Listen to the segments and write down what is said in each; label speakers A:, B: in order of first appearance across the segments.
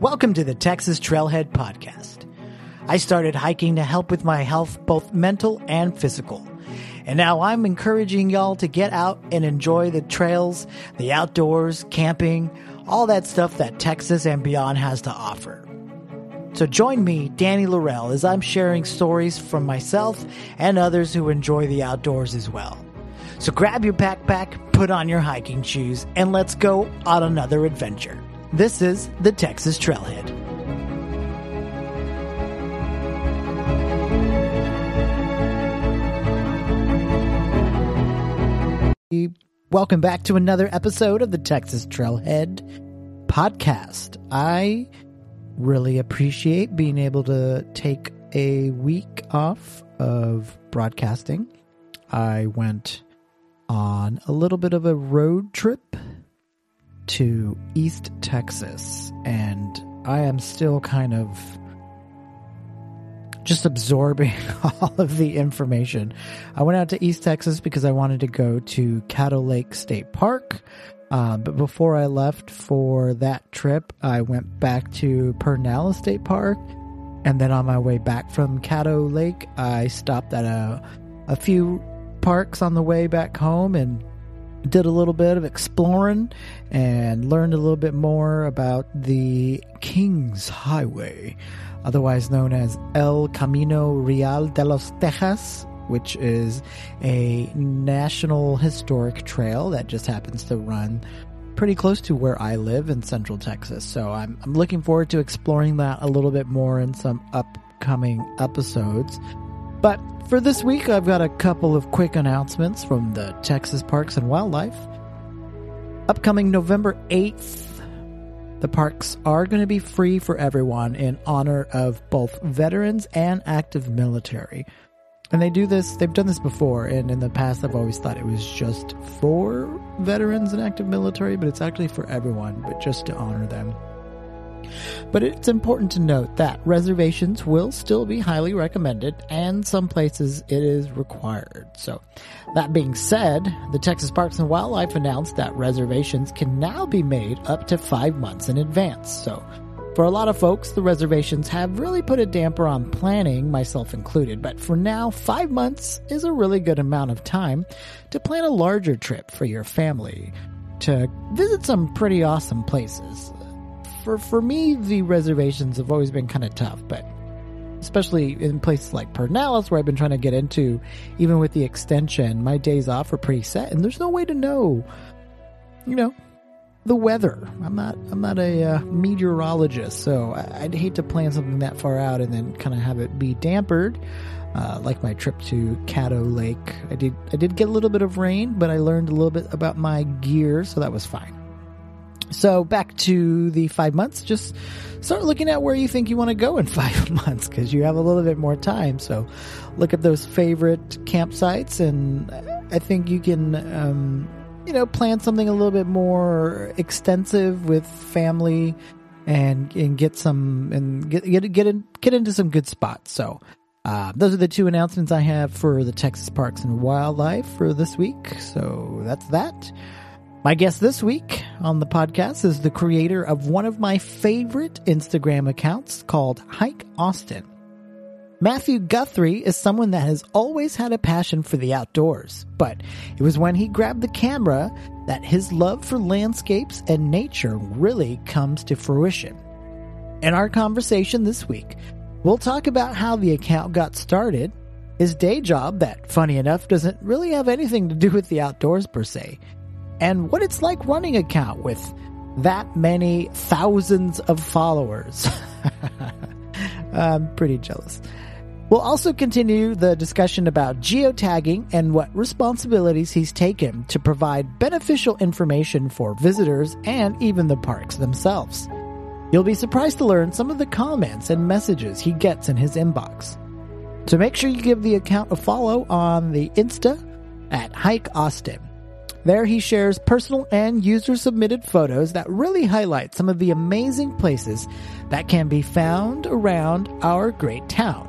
A: Welcome to the Texas Trailhead Podcast. I started hiking to help with my health, both mental and physical. And now I'm encouraging y'all to get out and enjoy the trails, the outdoors, camping, all that stuff that Texas and beyond has to offer. So join me, Danny Laurel, as I'm sharing stories from myself and others who enjoy the outdoors as well. So grab your backpack, put on your hiking shoes, and let's go on another adventure. This is the Texas Trailhead. Welcome back to another episode of the Texas Trailhead podcast. I really appreciate being able to take a week off of broadcasting. I went on a little bit of a road trip to East Texas, and I am still kind of just absorbing all of the information. I went out to East Texas because I wanted to go to Caddo Lake State Park. Uh, but before I left for that trip, I went back to Pedernales State Park. And then on my way back from Caddo Lake, I stopped at a, a few parks on the way back home and did a little bit of exploring and learned a little bit more about the King's Highway, otherwise known as El Camino Real de los Tejas, which is a national historic trail that just happens to run pretty close to where I live in central Texas. So I'm, I'm looking forward to exploring that a little bit more in some upcoming episodes. But for this week, I've got a couple of quick announcements from the Texas Parks and Wildlife. Upcoming November 8th, the parks are going to be free for everyone in honor of both veterans and active military. And they do this, they've done this before, and in the past I've always thought it was just for veterans and active military, but it's actually for everyone, but just to honor them. But it's important to note that reservations will still be highly recommended, and some places it is required. So, that being said, the Texas Parks and Wildlife announced that reservations can now be made up to five months in advance. So, for a lot of folks, the reservations have really put a damper on planning, myself included, but for now, five months is a really good amount of time to plan a larger trip for your family to visit some pretty awesome places for for me, the reservations have always been kind of tough, but especially in places like Pedernales, where I've been trying to get into, even with the extension, my days off are pretty set, and there's no way to know, you know, the weather. I'm not I'm not a uh, meteorologist, so I'd hate to plan something that far out and then kind of have it be dampered. Uh, like my trip to Caddo Lake, I did I did get a little bit of rain, but I learned a little bit about my gear, so that was fine. So back to the five months, just start looking at where you think you want to go in five months because you have a little bit more time. So look at those favorite campsites and I think you can, um, you know, plan something a little bit more extensive with family and, and get some and get, get, get, in, get into some good spots. So, uh, those are the two announcements I have for the Texas Parks and Wildlife for this week. So that's that. My guest this week on the podcast is the creator of one of my favorite Instagram accounts called Hike Austin. Matthew Guthrie is someone that has always had a passion for the outdoors, but it was when he grabbed the camera that his love for landscapes and nature really comes to fruition. In our conversation this week, we'll talk about how the account got started, his day job that, funny enough, doesn't really have anything to do with the outdoors per se, and what it's like running a account with that many thousands of followers. I'm pretty jealous. We'll also continue the discussion about geotagging and what responsibilities he's taken to provide beneficial information for visitors and even the parks themselves. You'll be surprised to learn some of the comments and messages he gets in his inbox. So make sure you give the account a follow on the Insta at Hike Austin. There he shares personal and user submitted photos that really highlight some of the amazing places that can be found around our great town.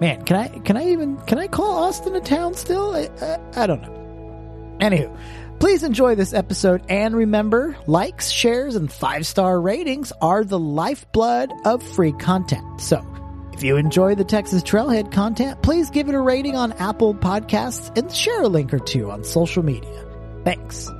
A: Man, can I can I even can I call Austin a town still? I, I, I don't know. Anywho,
B: Please enjoy this episode and remember likes, shares, and five star ratings are the lifeblood of free content. So if you enjoy the Texas Trailhead content, please give it a rating on Apple Podcasts and share a link or two on social media. Thanks.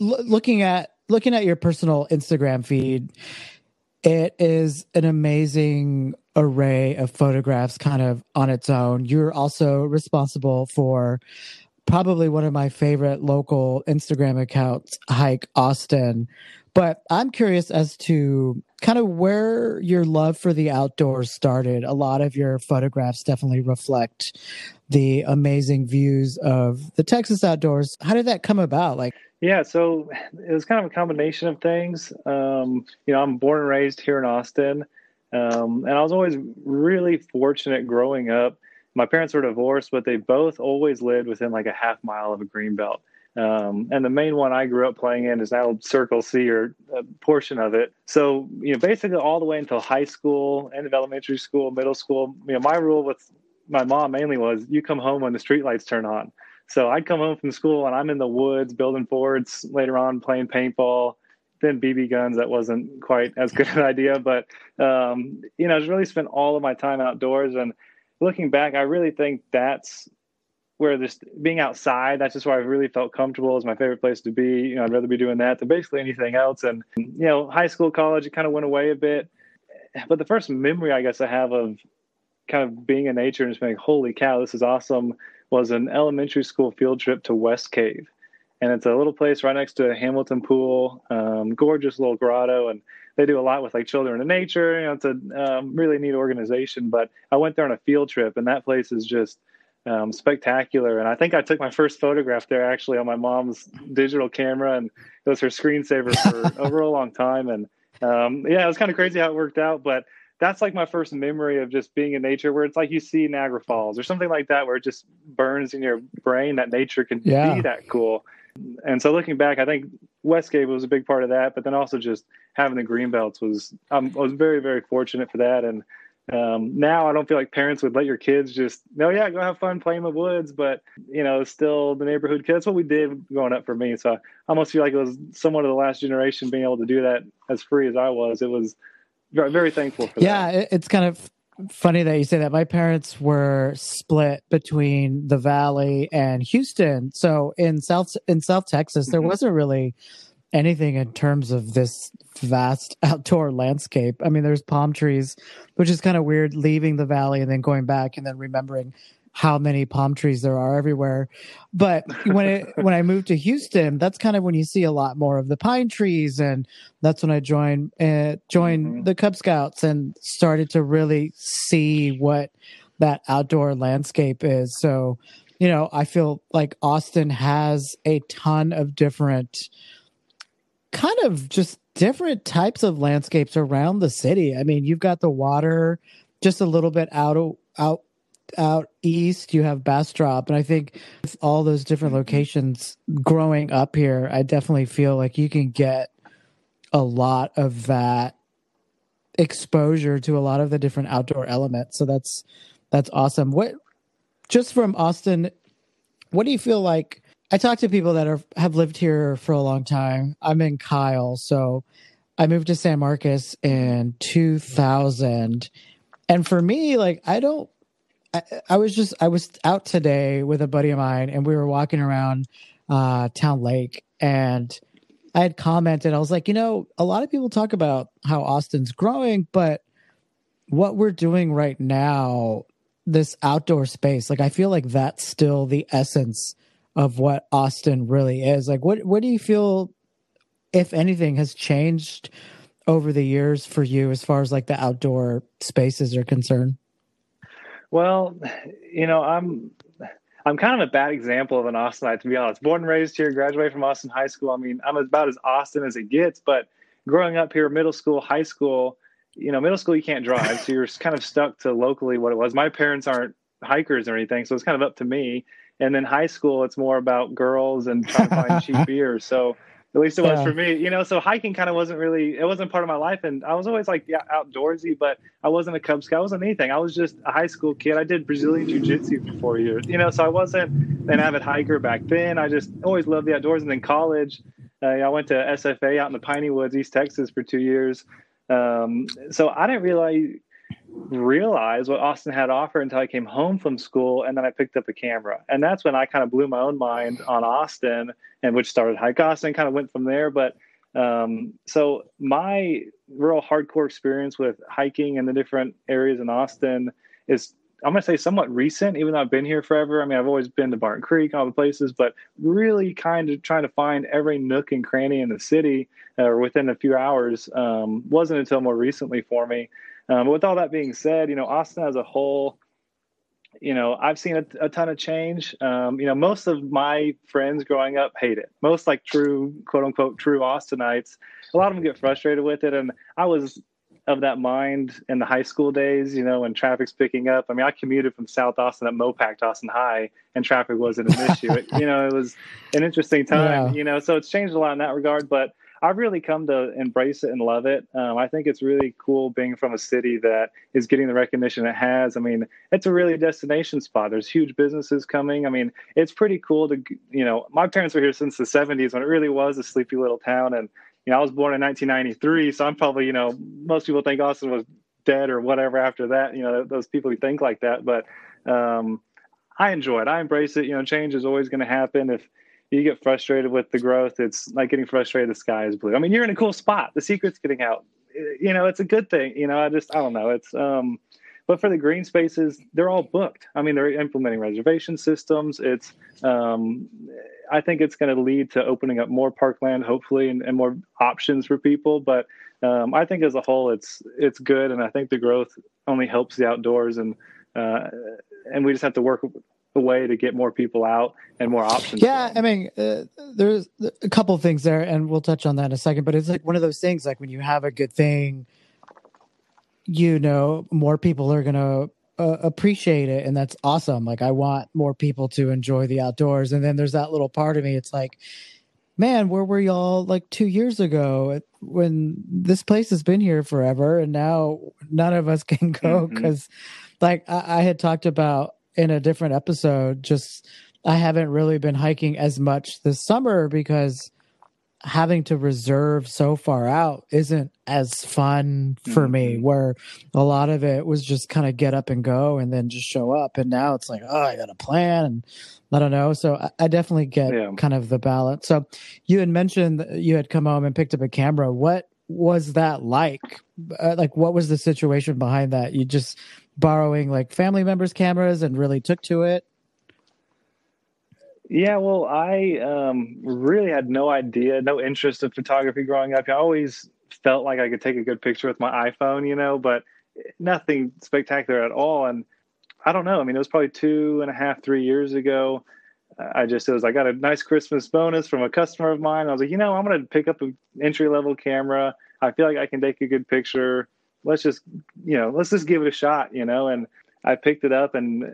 B: looking at looking at your personal Instagram feed, it is an amazing array of photographs kind of on its own. You're also responsible for probably one of my favorite local Instagram accounts, Hike Austin. But I'm curious as to kind of where your love for the outdoors started. A lot of your photographs definitely reflect the amazing views of the Texas outdoors. How did that come about? Like,
C: yeah, so it was kind of a combination of things. Um, you know, I'm born and raised here in Austin, um, and I was always really fortunate growing up. My parents were divorced, but they both always lived within like a half mile of a green belt. Um, and the main one I grew up playing in is now Circle C or a portion of it. So, you know, basically all the way until high school, end of elementary school, middle school, you know, my rule with my mom mainly was you come home when the street lights turn on. So I'd come home from school and I'm in the woods building forts, later on playing paintball, then BB guns. That wasn't quite as good an idea, but um, you know, I just really spent all of my time outdoors. And looking back, I really think that's where this being outside, that's just where I really felt comfortable. Is my favorite place to be. You know, I'd rather be doing that than basically anything else. And you know, high school, college, it kind of went away a bit. But the first memory I guess I have of kind of being in nature and just being, holy cow, this is awesome was an elementary school field trip to West Cave. And it's a little place right next to Hamilton Pool, um, gorgeous little grotto. And they do a lot with like children in nature. You know, it's a um, really neat organization. But I went there on a field trip, and that place is just um, spectacular. And I think I took my first photograph there actually on my mom's digital camera, and it was her screensaver for over a long time. And um, yeah, it was kind of crazy how it worked out. But that's like my first memory of just being in nature where it's like you see Niagara Falls or something like that where it just burns in your brain that nature can yeah. be that cool. And so looking back, I think West Cave was a big part of that, but then also just having the green belts was um, I was very very fortunate for that. And um, now I don't feel like parents would let your kids just no yeah go have fun playing in the woods, but you know still the neighborhood kids. That's what we did growing up for me. So I almost feel like it was somewhat of the last generation being able to do that as free as I was. It was very, very thankful for
B: yeah, that. it's kind of funny that you say that. My parents were split between the Valley and Houston. So in South in South Texas, there mm-hmm. wasn't really anything in terms of this vast outdoor landscape. I mean, there's palm trees, which is kind of weird leaving the valley and then going back and then remembering how many palm trees there are everywhere. But when it when I moved to Houston, that's kind of when you see a lot more of the pine trees, and that's when I joined uh, joined mm-hmm. the Cub Scouts and started to really see what that outdoor landscape is. So, you know, I feel like Austin has a ton of different kind of just different types of landscapes around the city. I mean, you've got the water just a little bit out of out out east you have Bastrop, and I think with all those different mm-hmm. locations growing up here, I definitely feel like you can get a lot of that exposure to a lot of the different outdoor elements. So that's that's awesome. What just from Austin, what do you feel like? I talk to people that are have lived here for a long time. I'm in Kyle, so I moved to San Marcos in 2000. And for me, like I don't I, I, was just I was out today with a buddy of mine, and we were walking around uh, Town Lake, and I had commented. I was like, you know, a lot of people talk about how Austin's growing, but what we're doing right now, this outdoor space, like I feel like that's still the essence of what Austin really is. Like, what what do you feel, if anything, has changed over the years for you as far as like the outdoor spaces are concerned?
C: Well, you know, I'm I'm kind of a bad example of an Austinite, to be honest. Born and raised here, graduated from Austin High School. I mean, I'm about as Austin as it gets. But growing up here, middle school, high school, you know, middle school you can't drive, so you're kind of stuck to locally what it was. My parents aren't hikers or anything, so it's kind of up to me. And then high school, it's more about girls and trying to find cheap beer. So at least it was yeah. for me, you know. So hiking kind of wasn't really it wasn't part of my life, and I was always like yeah, outdoorsy, but I wasn't a Cub Scout. I wasn't anything. I was just a high school kid. I did Brazilian Jiu Jitsu for four years, you know. So I wasn't an avid hiker back then. I just always loved the outdoors. And then college, uh, I went to SFA out in the Piney Woods, East Texas, for two years. Um, so I didn't realize realize what Austin had to offer until I came home from school and then I picked up a camera. And that's when I kind of blew my own mind on Austin and which started Hike Austin, kind of went from there. But um, so my real hardcore experience with hiking in the different areas in Austin is I'm going to say somewhat recent, even though I've been here forever. I mean, I've always been to Barton Creek, all the places, but really kind of trying to find every nook and cranny in the city or uh, within a few hours um, wasn't until more recently for me. Um, but with all that being said, you know, Austin as a whole, you know, I've seen a, a ton of change. Um, you know, most of my friends growing up hate it. Most like true, quote unquote, true Austinites. A lot of them get frustrated with it. And I was of that mind in the high school days, you know, when traffic's picking up. I mean, I commuted from South Austin at Mopac to Austin High, and traffic wasn't an issue. It, you know, it was an interesting time, yeah. you know, so it's changed a lot in that regard. But I've really come to embrace it and love it. Um, I think it's really cool being from a city that is getting the recognition it has. I mean, it's a really destination spot. There's huge businesses coming. I mean, it's pretty cool to, you know, my parents were here since the 70s when it really was a sleepy little town. And, you know, I was born in 1993. So I'm probably, you know, most people think Austin was dead or whatever after that, you know, those people who think like that. But um, I enjoy it. I embrace it. You know, change is always going to happen. If, you get frustrated with the growth. It's like getting frustrated. The sky is blue. I mean, you're in a cool spot. The secret's getting out. You know, it's a good thing. You know, I just I don't know. It's um, but for the green spaces, they're all booked. I mean, they're implementing reservation systems. It's um, I think it's going to lead to opening up more parkland, hopefully, and, and more options for people. But um, I think as a whole, it's it's good, and I think the growth only helps the outdoors, and uh, and we just have to work a way to get more people out and more options.
B: Yeah, I mean, uh, there's a couple of things there, and we'll touch on that in a second. But it's like one of those things, like when you have a good thing, you know, more people are gonna uh, appreciate it, and that's awesome. Like I want more people to enjoy the outdoors, and then there's that little part of me. It's like, man, where were y'all like two years ago when this place has been here forever, and now none of us can go because, mm-hmm. like, I, I had talked about in a different episode, just I haven't really been hiking as much this summer because having to reserve so far out isn't as fun for mm-hmm. me where a lot of it was just kind of get up and go and then just show up. And now it's like oh i got a plan. And i don't know. So i, I definitely get yeah. kind of the balance. So you had mentioned you had come home and picked up a camera. What was that like? Uh, like what was the situation behind that? You just borrowing like family members' cameras and really took to it?
C: Yeah, well, I um, really had no idea, no interest in photography growing up. I always felt like I could take a good picture with my iPhone, you know, but nothing spectacular at all. And I don't know. I mean, it was probably two and a half, three years ago. I just it was I got a nice Christmas bonus from a customer of mine. I was like, you know, I'm to pick up an entry level camera. I feel like I can take a good picture let's just you know let's just give it a shot you know? And i picked it up and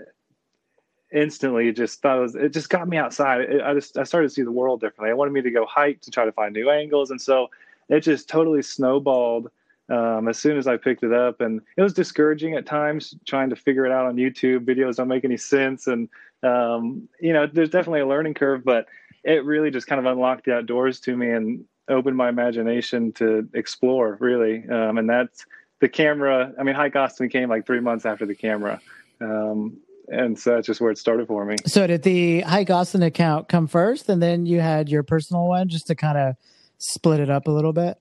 C: instantly just thought it was it just got me outside. It, i just i started to see the world differently. I wanted me to go hike to try to find new angles. And so it just totally snowballed um, as soon as i picked it up. And it was discouraging at times trying to figure it out on youtube. Videos don't make any sense. And um, you know there's definitely a learning curve but it really just kind of unlocked the outdoors to me and opened my imagination to explore really. Um, and that's the camera, I mean, Hike Austin came like three months after the camera. Um, and so that's just where it started for me.
B: So did the Hike Austin account come first and then you had your personal one just to kind of split it up a little bit?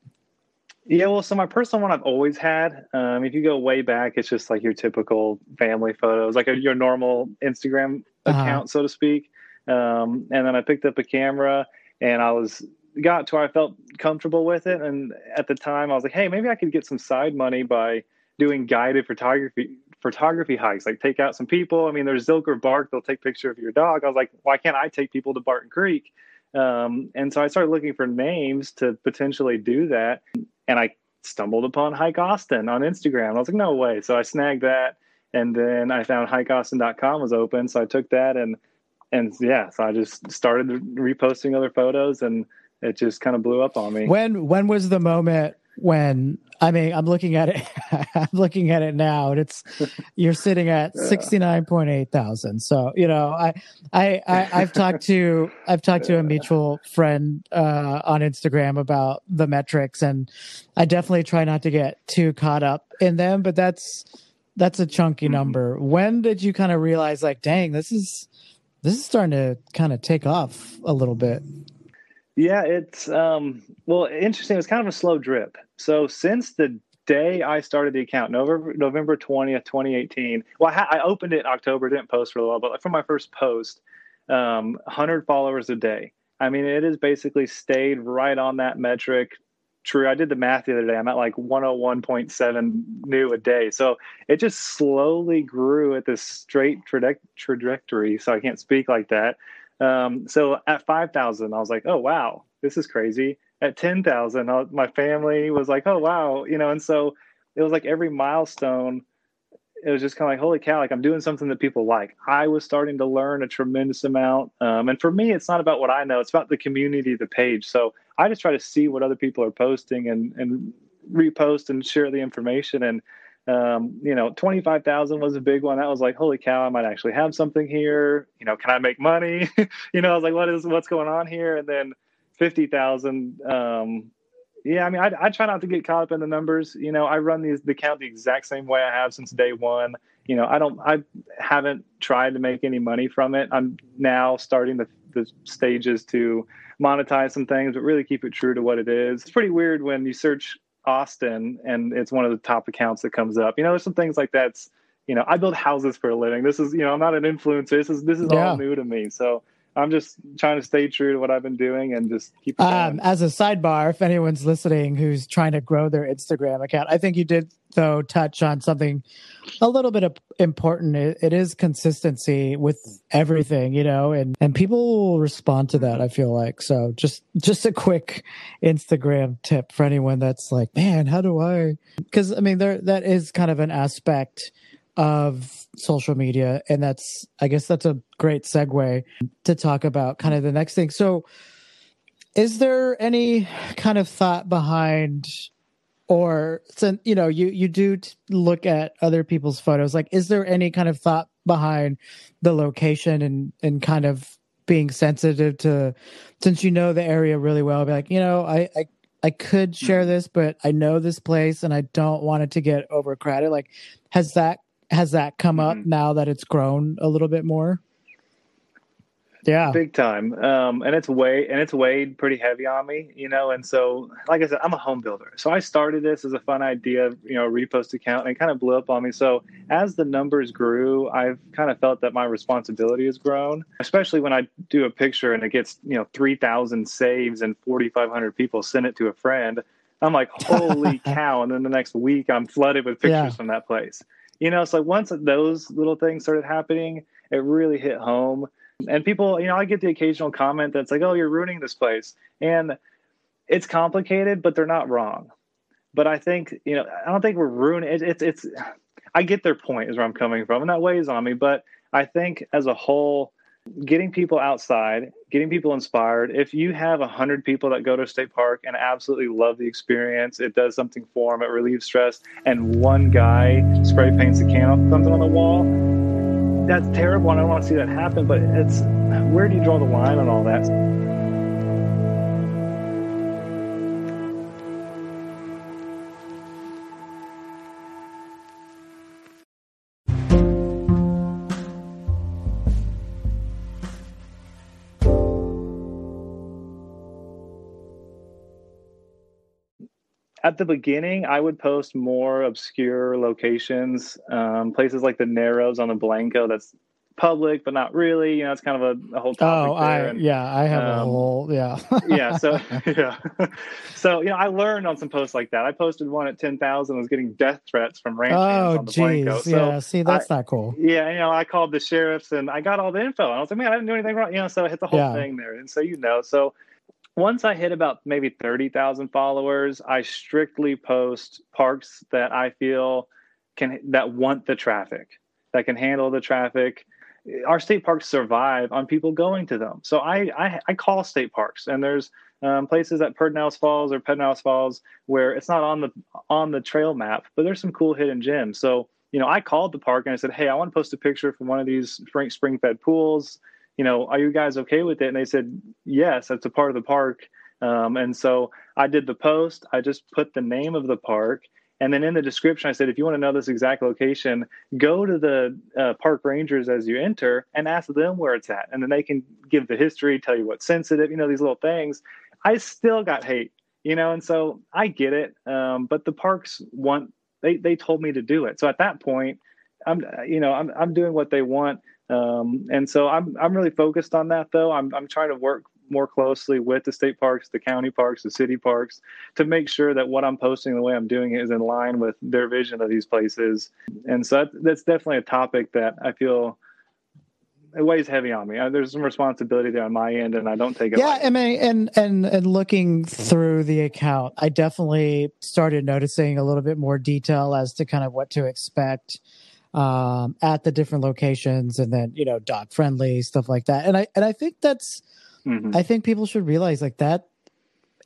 C: Yeah, well, so my personal one I've always had. Um, if you go way back, it's just like your typical family photos, like a, your normal Instagram uh-huh. account, so to speak. Um, and then I picked up a camera and I was got to where I felt comfortable with it. And at the time, I was like, hey, maybe I could get some side money by doing guided photography photography hikes, like take out some people. I mean, there's Zilker Bark, they'll take picture of your dog. I was like, why can't I take people to Barton Creek? Um, and so I started looking for names to potentially do that. And I stumbled upon Hike Austin on Instagram. I was like, no way. So I snagged that. And then I found hikeaustin.com was open. So I took that and and yeah, so I just started reposting other photos, and it just kind of blew up on me.
B: When when was the moment when I mean I'm looking at it I'm looking at it now and it's you're sitting at sixty nine point eight thousand. So, you know, I, I I have talked to I've talked to a mutual friend uh on Instagram about the metrics and I definitely try not to get too caught up in them, but that's that's a chunky mm-hmm. number. When did you kind of realize like, dang, this is this is starting to kind of take off a little bit?
C: Yeah, it's um well interesting. It's kind of a slow drip. So since the day I started the account, November November twentieth, twenty eighteen. Well, I, ha- I, opened it in October, didn't post for a while, but from my first post, um, hundred followers a day. I mean, it has basically stayed right on that metric. True, I did the math the other day. I'm at like 101.7 new a day. So it just slowly grew at this straight trajectory. So I can't speak like that. Um, so at 5,000, I was like, oh, wow, this is crazy. At 10,000, my family was like, oh, wow, you know, and so it was like every milestone, it was just kind of like, holy cow, like I'm doing something that people like. I was starting to learn a tremendous amount. Um, and for me, it's not about what I know, it's about the community, the page. So I just try to see what other people are posting and, and repost and share the information. And um, you know, 25,000 was a big one. That was like, holy cow, I might actually have something here. You know, can I make money? you know, I was like, what is, what's going on here? And then 50,000, um, yeah, I mean, I, I try not to get caught up in the numbers. You know, I run these the account the exact same way I have since day one. You know, I don't, I haven't tried to make any money from it. I'm now starting the, the stages to monetize some things, but really keep it true to what it is. It's pretty weird when you search Austin and it's one of the top accounts that comes up. You know, there's some things like that's, you know, I build houses for a living. This is, you know, I'm not an influencer. This is this is yeah. all new to me. So I'm just trying to stay true to what I've been doing and just keep. Um,
B: as a sidebar, if anyone's listening who's trying to grow their Instagram account, I think you did though touch on something a little bit of important. it, it is consistency with everything, you know, and and people will respond to that. I feel like so. Just just a quick Instagram tip for anyone that's like, man, how do I? Because I mean, there that is kind of an aspect of social media. And that's i guess that's a great segue to talk about kind of the next thing. So is there any kind of thought behind or so, you know you you do look at other people's photos. Like is there any kind of thought behind the location and and kind of being sensitive to since you know the area really well be like you know i i I could share this, but I know this place and I don't want it to get overcrowded. Like, has that has that come mm-hmm. up now that it's grown a little bit more? Yeah,
C: big time. Um, and it's weighed and it's weighed pretty heavy on me, you know. And so, like I said, I'm a home builder, so I started this as a fun idea, you know, repost account, and it kind of blew up on me. So as the numbers grew, I've kind of felt that my responsibility has grown, especially when I do a picture and it gets you know 3,000 saves and 4,500 people send it to a friend. I'm like, holy cow! And then the next week, I'm flooded with pictures yeah. from that place you know so once those little things started happening it really hit home. And people you know i get the occasional comment that's like oh you're ruining this place. And it's complicated but they're not wrong. But i think you know i don't think we're ruining it, it's it's i get their point is where i'm coming from and that weighs on me. But i think as a whole getting people outside, getting people inspired. If you have a hundred people that go to a state park and absolutely love the experience, it does something for them, it relieves stress, and one guy spray paints a can something on the wall, that's terrible. And I don't want to see that happen. But it's where do you draw the line on all that? At the beginning, I would post more obscure locations, um, places like the Narrows on the Blanco. That's public, but not really. You know, it's kind of a, a whole topic.
B: Oh, I and, yeah, I have um, a whole yeah.
C: yeah, so yeah, so you know, I learned on some posts like that. I posted one at ten thousand, was getting death threats from ranch oh, on the geez. Blanco. So
B: yeah, see, that's I, not cool.
C: Yeah, you know, I called the sheriffs and I got all the info. And I was like, man, I didn't do anything wrong. You know, so I hit the whole yeah. thing there, and so you know, so once I hit about maybe 30,000 followers, I strictly post parks that I feel can that want the traffic, that can handle the traffic. our state parks survive on people going to them. So I I, I call state parks, and there's um, places at Pedernales Falls or Pedernales Falls where it's not on the on the trail map, but there's some cool hidden gems. So you know, I called the park and I said, "Hey, I want to post a picture from one of these spring spring fed pools. You know, are you guys okay with it?" And they said, "Yes, that's a part of the park." Um, and so I did the post. I just put the name of the park and then in the description, I said, if you want to know this exact location, go to the uh, park rangers as you enter and ask them where it's at. And then they can give the history, tell you what's sensitive, you know, these little things. I still got hate, you know, and so I get it. Um, but the parks want, they, they told me to do it. So at that point, I'm, you know, I'm, I'm doing what they want. Um, and so I'm, I'm really focused on that though. I'm, I'm trying to work more closely with the state parks, the county parks, the city parks to make sure that what I'm posting, the way I'm doing it, is in line with their vision of these places. And so that, that's definitely a topic that I feel it weighs heavy on me. There's some responsibility there on my end, and I don't take it.
B: Yeah, lightly. I mean, and and and looking through the account, I definitely started noticing a little bit more detail as to kind of what to expect um, at the different locations, and then you know, dog friendly stuff like that. And I and I think that's Mm-hmm. I think people should realize like that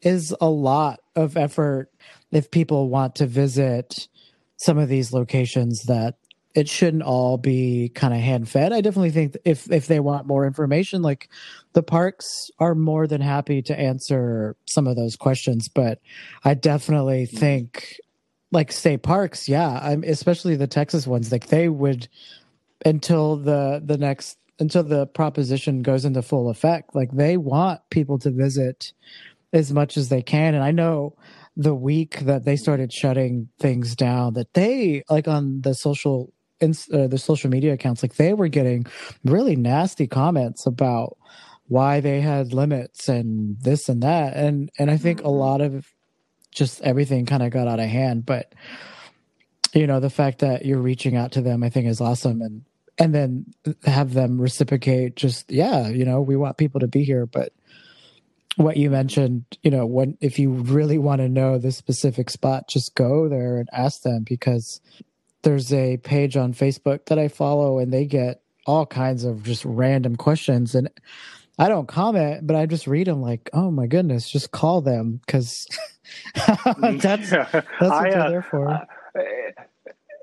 B: is a lot of effort if people want to visit some of these locations that it shouldn't all be kind of hand fed. I definitely think if if they want more information, like the parks are more than happy to answer some of those questions. But I definitely mm-hmm. think like state parks, yeah, I'm especially the Texas ones, like they would until the the next until the proposition goes into full effect. Like they want people to visit as much as they can. And I know the week that they started shutting things down, that they like on the social uh, the social media accounts, like they were getting really nasty comments about why they had limits and this and that. And and I think a mm-hmm. lot of just everything kind of got out of hand. But you know, the fact that you're reaching out to them, I think is awesome. And and then have them reciprocate just yeah you know we want people to be here but what you mentioned you know when if you really want to know the specific spot just go there and ask them because there's a page on facebook that i follow and they get all kinds of just random questions and i don't comment but i just read them like oh my goodness just call them because that's that's what I, they're uh, there for uh,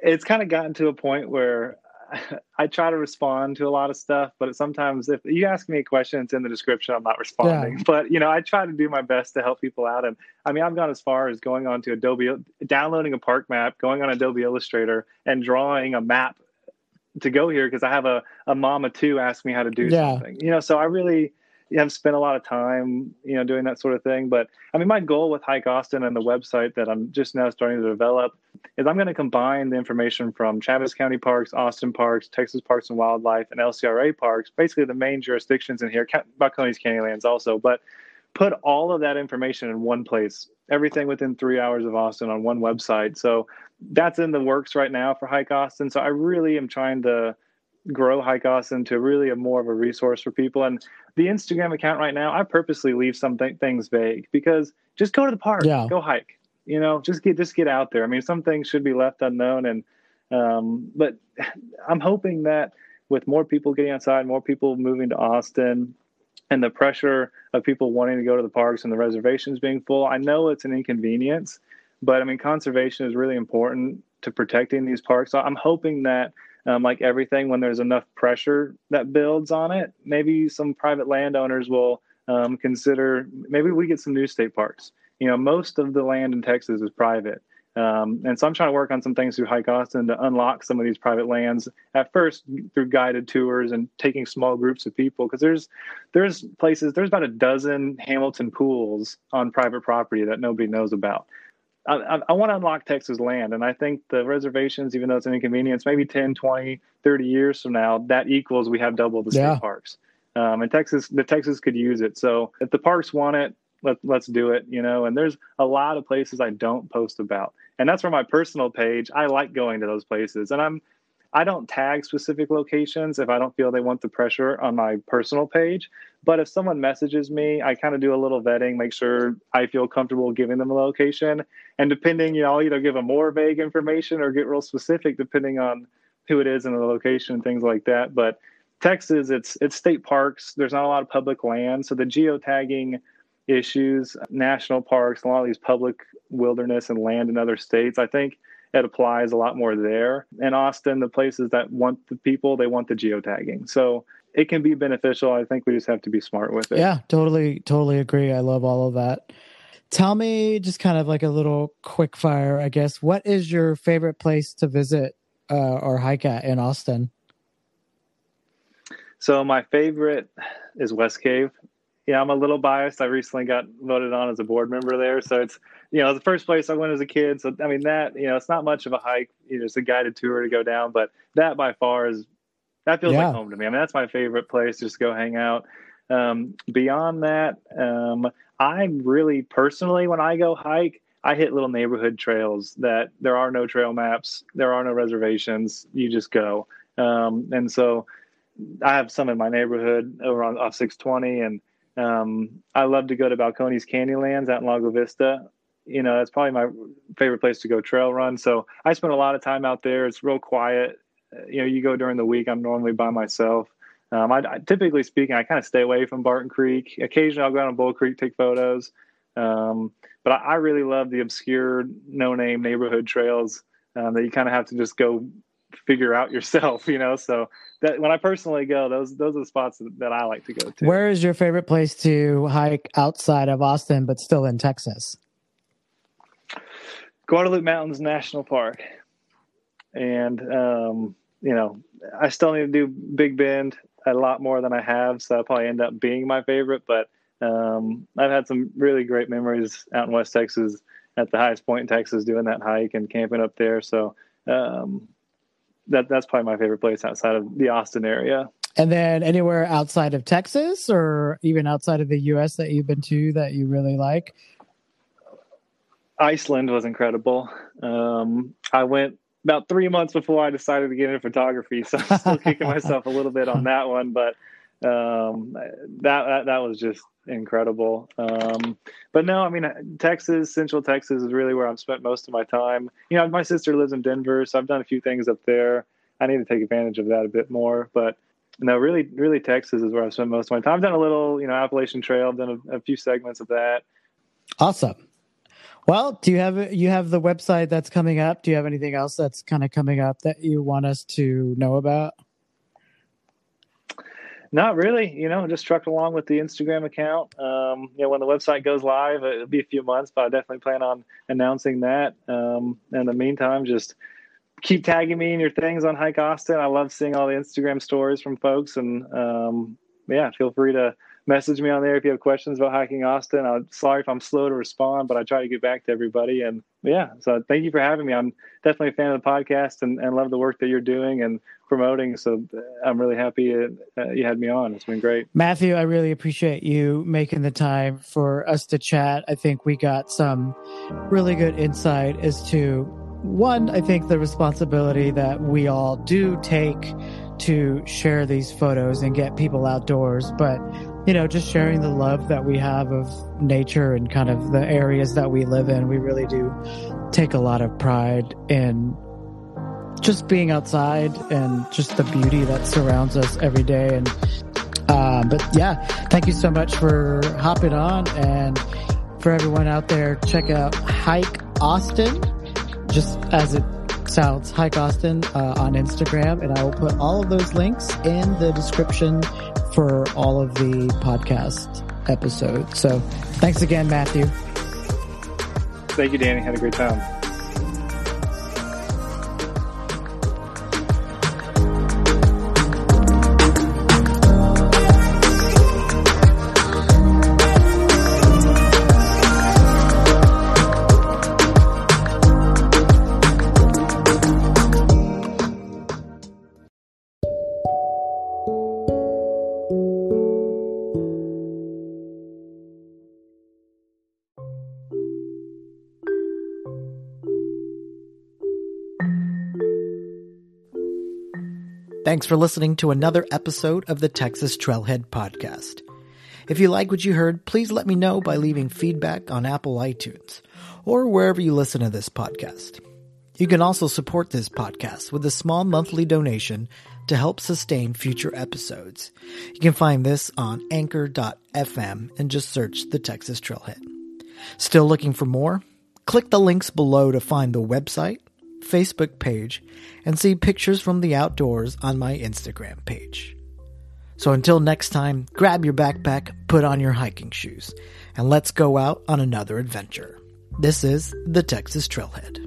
C: it's kind of gotten to a point where I try to respond to a lot of stuff, but sometimes if you ask me a question, it's in the description. I'm not responding, yeah. but you know, I try to do my best to help people out. And I mean, I've gone as far as going on to Adobe, downloading a park map, going on Adobe Illustrator, and drawing a map to go here because I have a a mama too ask me how to do yeah. something. You know, so I really have spent a lot of time, you know, doing that sort of thing. But I mean, my goal with Hike Austin and the website that I'm just now starting to develop is I'm going to combine the information from Travis County Parks, Austin Parks, Texas Parks and Wildlife, and LCRA Parks, basically the main jurisdictions in here, Balcones Canyonlands also, but put all of that information in one place, everything within three hours of Austin on one website. So that's in the works right now for Hike Austin. So I really am trying to grow Hike Austin to really a more of a resource for people. And the Instagram account right now, I purposely leave some th- things vague because just go to the park, yeah. go hike. You know, just get just get out there. I mean, some things should be left unknown, and um, but I'm hoping that with more people getting outside, more people moving to Austin, and the pressure of people wanting to go to the parks and the reservations being full, I know it's an inconvenience, but I mean, conservation is really important to protecting these parks. So I'm hoping that um, like everything, when there's enough pressure that builds on it, maybe some private landowners will um, consider maybe we get some new state parks. You know, most of the land in Texas is private. Um, and so I'm trying to work on some things through Hike Austin to unlock some of these private lands at first through guided tours and taking small groups of people because there's there's places there's about a dozen Hamilton pools on private property that nobody knows about. I, I, want to unlock Texas land. And I think the reservations, even though it's an inconvenience, maybe 10, 20, 30 years from now, that equals we have double the state yeah. parks. Um, and Texas, the Texas could use it. So if the parks want it, let, let's do it, you know, and there's a lot of places I don't post about. And that's for my personal page. I like going to those places and I'm, I don't tag specific locations if I don't feel they want the pressure on my personal page. But if someone messages me, I kind of do a little vetting, make sure I feel comfortable giving them a location. And depending, you know, I'll either give them more vague information or get real specific depending on who it is and the location and things like that. But Texas, it's it's state parks. There's not a lot of public land, so the geotagging issues, national parks, a lot of these public wilderness and land in other states. I think it applies a lot more there. In Austin, the places that want the people, they want the geotagging. So it can be beneficial. I think we just have to be smart with it.
B: Yeah, totally, totally agree. I love all of that. Tell me just kind of like a little quick fire, I guess. What is your favorite place to visit uh, or hike at in Austin?
C: So my favorite is West Cave. Yeah, I'm a little biased. I recently got voted on as a board member there, so it's you know the first place I went as a kid. So I mean that you know it's not much of a hike. You know, it's a guided tour to go down, but that by far is that feels yeah. like home to me. I mean that's my favorite place just to go hang out. Um, beyond that, um, I really personally when I go hike, I hit little neighborhood trails that there are no trail maps, there are no reservations. You just go, um, and so I have some in my neighborhood over on off 620, and um, I love to go to Balcones Canyonlands out in Lago Vista. You know, that's probably my favorite place to go trail run. So I spend a lot of time out there. It's real quiet. You know, you go during the week. I'm normally by myself. Um, I, I, typically speaking, I kind of stay away from Barton Creek. Occasionally, I'll go out on Bull Creek, take photos. Um, but I, I, really love the obscure, no-name neighborhood trails um, that you kind of have to just go figure out yourself. You know, so that when I personally go, those those are the spots that I like to go to.
B: Where is your favorite place to hike outside of Austin, but still in Texas?
C: Guadalupe Mountains National Park, and um, you know, I still need to do Big Bend a lot more than I have, so I'll probably end up being my favorite. But um, I've had some really great memories out in West Texas at the highest point in Texas doing that hike and camping up there. So um, that that's probably my favorite place outside of the Austin area.
B: And then anywhere outside of Texas or even outside of the US that you've been to that you really like?
C: Iceland was incredible. Um, I went about three months before I decided to get into photography, so I'm still kicking myself a little bit on that one. But um, that, that, that was just incredible. Um, but no, I mean Texas, Central Texas is really where I've spent most of my time. You know, my sister lives in Denver, so I've done a few things up there. I need to take advantage of that a bit more, but no, really, really Texas is where I've spent most of my time. I've done a little, you know, Appalachian Trail. I've done a, a few segments of that.
B: Awesome. Well, do you have you have the website that's coming up? Do you have anything else that's kind of coming up that you want us to know about?
C: Not really. You know, just trucked along with the Instagram account. Um, you know, when the website goes live, it'll be a few months, but I definitely plan on announcing that. Um, in the meantime, just keep tagging me in your things on Hike Austin. I love seeing all the Instagram stories from folks, and um, yeah, feel free to message me on there if you have questions about hiking Austin. I'm sorry if I'm slow to respond, but I try to get back to everybody. And yeah, so thank you for having me. I'm definitely a fan of the podcast and, and love the work that you're doing and promoting. So I'm really happy uh, you had me on. It's been great.
B: Matthew, I really appreciate you making the time for us to chat. I think we got some really good insight as to one, I think the responsibility that we all do take to share these photos and get people outdoors, but you know, just sharing the love that we have of nature and kind of the areas that we live in. We really do take a lot of pride in just being outside and just the beauty that surrounds us every day. And, uh, but yeah, thank you so much for hopping on and for everyone out there, check out Hike Austin, just as it sounds, Hike Austin uh, on Instagram. And I will put all of those links in the description for all of the podcast episodes. So thanks again, Matthew.
C: Thank you, Danny. Had a great time.
B: Thanks for listening to another episode of the Texas Trailhead Podcast. If you like what you heard, please let me know by leaving feedback on Apple iTunes or wherever you listen to this podcast. You can also support this podcast with a small monthly donation
A: to help sustain future episodes. You can find this on anchor.fm and just search the Texas Trailhead. Still looking for more? Click the links below to find the website, Facebook page, and see pictures from the outdoors on my Instagram page. So until next time, grab your backpack, put on your hiking shoes, and let's go out on another adventure. This is the Texas Trailhead.